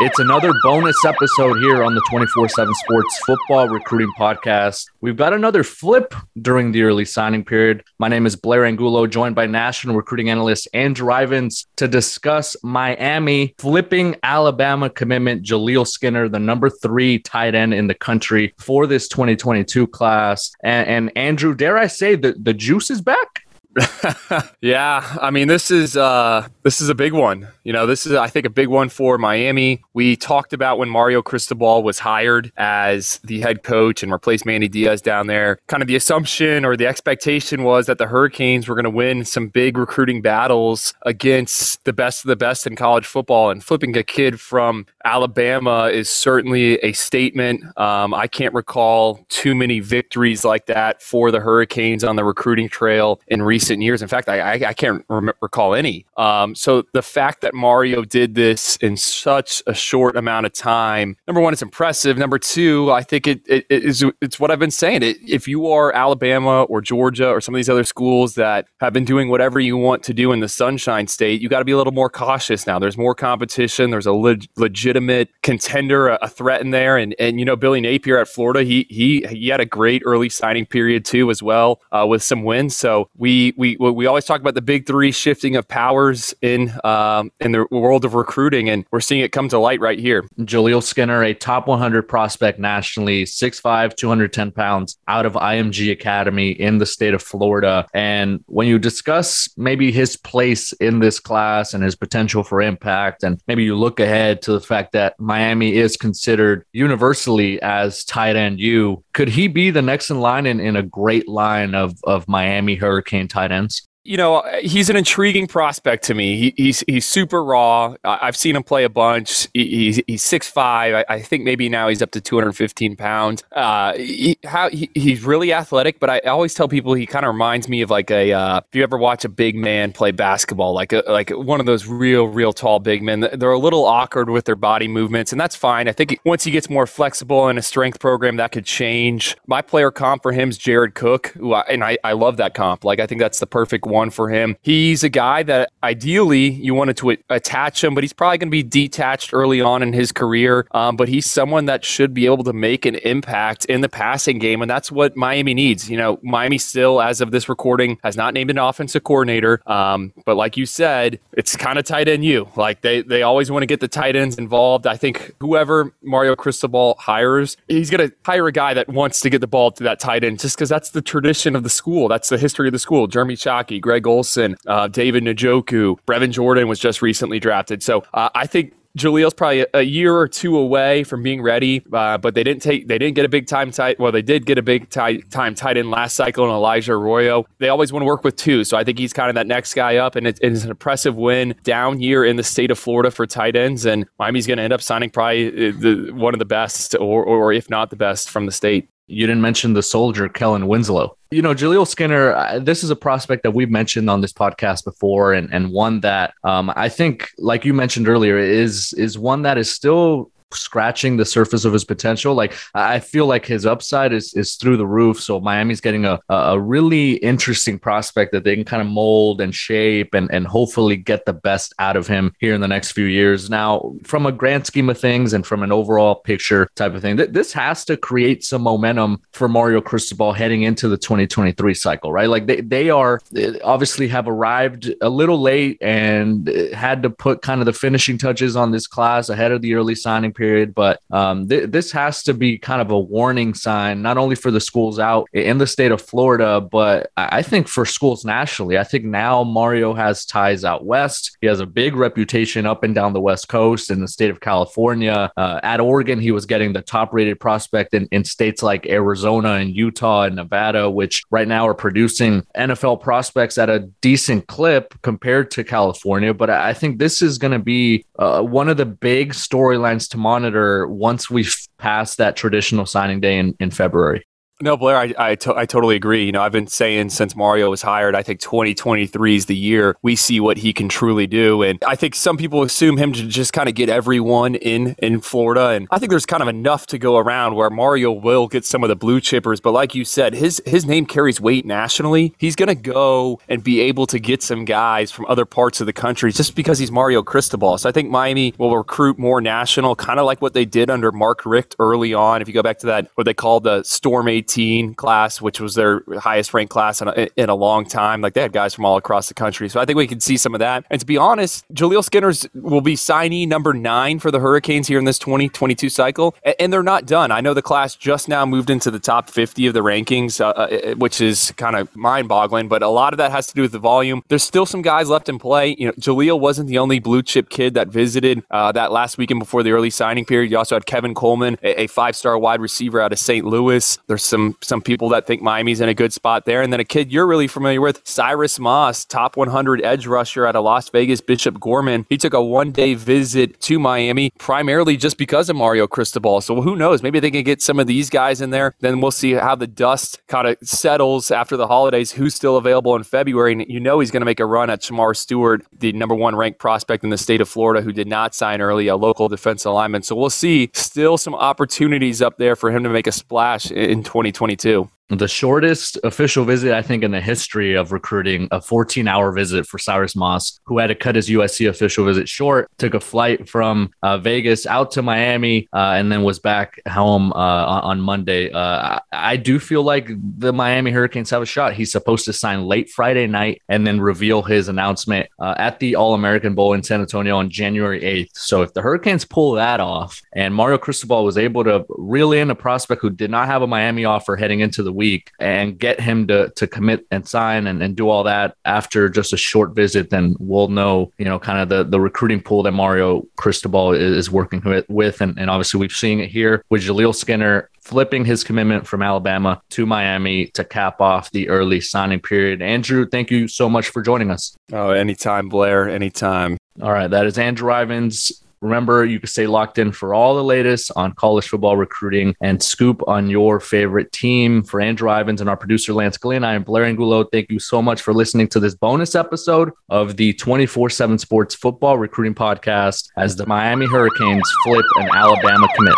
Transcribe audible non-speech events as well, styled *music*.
It's another bonus episode here on the 24 7 Sports Football Recruiting Podcast. We've got another flip during the early signing period. My name is Blair Angulo, joined by national recruiting analyst Andrew Ivins to discuss Miami flipping Alabama commitment Jaleel Skinner, the number three tight end in the country for this 2022 class. And, and Andrew, dare I say, the, the juice is back? *laughs* yeah, I mean this is uh, this is a big one. You know, this is I think a big one for Miami. We talked about when Mario Cristobal was hired as the head coach and replaced Manny Diaz down there. Kind of the assumption or the expectation was that the Hurricanes were going to win some big recruiting battles against the best of the best in college football. And flipping a kid from Alabama is certainly a statement. Um, I can't recall too many victories like that for the Hurricanes on the recruiting trail in recent recent years. In fact, I, I, I can't rem- recall any. Um, so the fact that Mario did this in such a short amount of time, number one, it's impressive. Number two, I think it, it, it is it's what I've been saying. It, if you are Alabama or Georgia or some of these other schools that have been doing whatever you want to do in the Sunshine State, you got to be a little more cautious now. There's more competition. There's a leg- legitimate contender, a, a threat in there, and and you know Billy Napier at Florida, he he he had a great early signing period too as well uh, with some wins. So we we we always talk about the big three shifting of powers in um, in the world of recruiting, and we're seeing it come to light right here. Jaleel Skinner, a top 100 prospect nationally, 6'5", 210 pounds, out of IMG Academy in the state of Florida. And when you discuss maybe his place in this class and his potential for impact, and maybe you look ahead to the fact that Miami is considered universally as tight end you could he be the next in line in, in a great line of, of Miami Hurricane tight ends? You know, he's an intriguing prospect to me. He, he's he's super raw. I've seen him play a bunch. He's he's six five. I, I think maybe now he's up to two hundred fifteen pounds. Uh, he, how he, he's really athletic, but I always tell people he kind of reminds me of like a. Uh, if you ever watch a big man play basketball, like a, like one of those real real tall big men, they're a little awkward with their body movements, and that's fine. I think once he gets more flexible in a strength program, that could change. My player comp for him is Jared Cook, who I, and I, I love that comp. Like I think that's the perfect one one for him. He's a guy that ideally you wanted to attach him, but he's probably going to be detached early on in his career. Um, but he's someone that should be able to make an impact in the passing game, and that's what Miami needs. You know, Miami still, as of this recording, has not named an offensive coordinator. Um, but like you said, it's kind of tight end you. Like they they always want to get the tight ends involved. I think whoever Mario Cristobal hires, he's going to hire a guy that wants to get the ball to that tight end, just because that's the tradition of the school. That's the history of the school. Jeremy Shockey, Greg Olsen, uh, David Njoku, Brevin Jordan was just recently drafted. So uh, I think Jaleel's probably a, year or two away from being ready, uh, but they didn't take they didn't get a big time tight. Well, they did get a big tight, time tight end last cycle in Elijah Arroyo. They always want to work with two, so I think he's kind of that next guy up, and it, it's an impressive win down year in the state of Florida for tight ends, and Miami's going to end up signing probably uh, the, one of the best, or or if not the best from the state. You didn't mention the soldier, Kellen Winslow. You know, Jaleel Skinner, uh, this is a prospect that we've mentioned on this podcast before, and, and one that um, I think, like you mentioned earlier, is is one that is still scratching the surface of his potential. Like I feel like his upside is is through the roof. So Miami's getting a a really interesting prospect that they can kind of mold and shape and and hopefully get the best out of him here in the next few years. Now, from a grand scheme of things and from an overall picture type of thing, th- this has to create some momentum for Mario Cristobal heading into the 2023 cycle, right? Like they they are obviously have arrived a little late and had to put kind of the finishing touches on this class ahead of the early signing period. But um, th- this has to be kind of a warning sign, not only for the schools out in the state of Florida, but I think for schools nationally. I think now Mario has ties out west. He has a big reputation up and down the West Coast in the state of California. Uh, at Oregon, he was getting the top rated prospect in, in states like Arizona and Utah and Nevada, which right now are producing NFL prospects at a decent clip compared to California. But I think this is going to be uh, one of the big storylines tomorrow monitor once we've passed that traditional signing day in, in February? No, Blair, I, I, to- I totally agree. You know, I've been saying since Mario was hired, I think 2023 is the year we see what he can truly do. And I think some people assume him to just kind of get everyone in in Florida. And I think there's kind of enough to go around where Mario will get some of the blue chippers. But like you said, his his name carries weight nationally. He's going to go and be able to get some guys from other parts of the country just because he's Mario Cristobal. So I think Miami will recruit more national, kind of like what they did under Mark Richt early on. If you go back to that, what they called the Storm 18 class, which was their highest ranked class in a, in a long time. Like they had guys from all across the country. So I think we can see some of that. And to be honest, Jaleel Skinner's will be signee number nine for the Hurricanes here in this 2022 cycle. And they're not done. I know the class just now moved into the top 50 of the rankings, uh, uh which is kind of mind boggling, but a lot of that has to do with the volume. There's still some guys left in play. You know, Jaleel wasn't the only blue chip kid that visited uh, that last weekend before the early signing period. You also had Kevin Coleman, a, a five star wide receiver out of St. Louis. There's some some people that think Miami's in a good spot there. And then a kid you're really familiar with, Cyrus Moss, top 100 edge rusher out of Las Vegas, Bishop Gorman. He took a one day visit to Miami primarily just because of Mario Cristobal. So who knows? Maybe they can get some of these guys in there. Then we'll see how the dust kind of settles after the holidays, who's still available in February. And you know he's going to make a run at Shemar Stewart, the number one ranked prospect in the state of Florida, who did not sign early, a local defensive lineman. So we'll see still some opportunities up there for him to make a splash in 2022 the shortest official visit, I think, in the history of recruiting, a 14 hour visit for Cyrus Moss, who had to cut his USC official visit short, took a flight from uh, Vegas out to Miami, uh, and then was back home uh, on Monday. Uh, I do feel like the Miami Hurricanes have a shot. He's supposed to sign late Friday night and then reveal his announcement uh, at the All American Bowl in San Antonio on January 8th. So if the Hurricanes pull that off and Mario Cristobal was able to reel in a prospect who did not have a Miami offer heading into the week and get him to to commit and sign and, and do all that after just a short visit, then we'll know, you know, kind of the, the recruiting pool that Mario Cristobal is working with. with. And, and obviously, we've seen it here with Jaleel Skinner flipping his commitment from Alabama to Miami to cap off the early signing period. Andrew, thank you so much for joining us. Oh, anytime, Blair, anytime. All right. That is Andrew Ivins Remember, you can stay locked in for all the latest on college football recruiting and scoop on your favorite team. For Andrew Ivins and our producer, Lance Glenn, I am Blair Angulo. Thank you so much for listening to this bonus episode of the 24 7 Sports Football Recruiting Podcast as the Miami Hurricanes flip an Alabama commit.